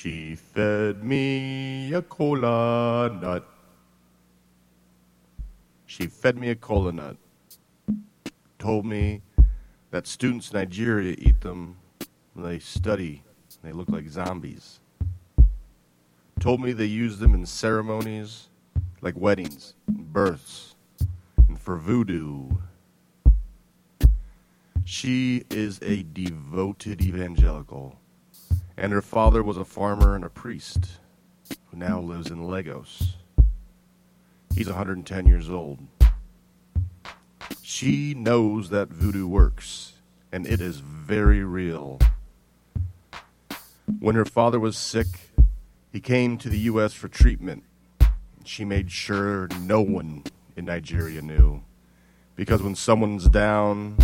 She fed me a cola nut. She fed me a cola nut. Told me that students in Nigeria eat them when they study. They look like zombies. Told me they use them in ceremonies like weddings, and births, and for voodoo. She is a devoted evangelical, and her father was a farmer and a priest who now lives in Lagos. He's 110 years old. She knows that voodoo works, and it is very real. When her father was sick, he came to the U.S. for treatment. She made sure no one in Nigeria knew. Because when someone's down,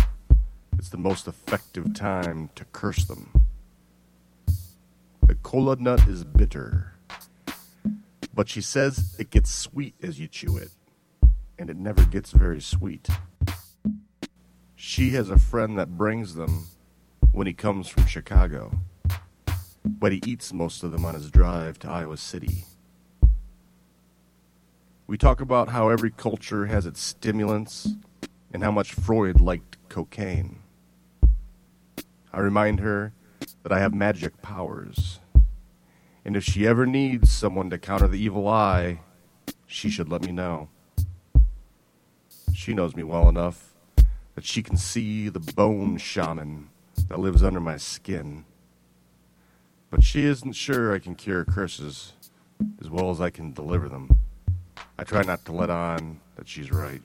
it's the most effective time to curse them. Cola nut is bitter, but she says it gets sweet as you chew it, and it never gets very sweet. She has a friend that brings them when he comes from Chicago, but he eats most of them on his drive to Iowa City. We talk about how every culture has its stimulants and how much Freud liked cocaine. I remind her that I have magic powers. And if she ever needs someone to counter the evil eye, she should let me know. She knows me well enough that she can see the bone shaman that lives under my skin. But she isn't sure I can cure curses as well as I can deliver them. I try not to let on that she's right.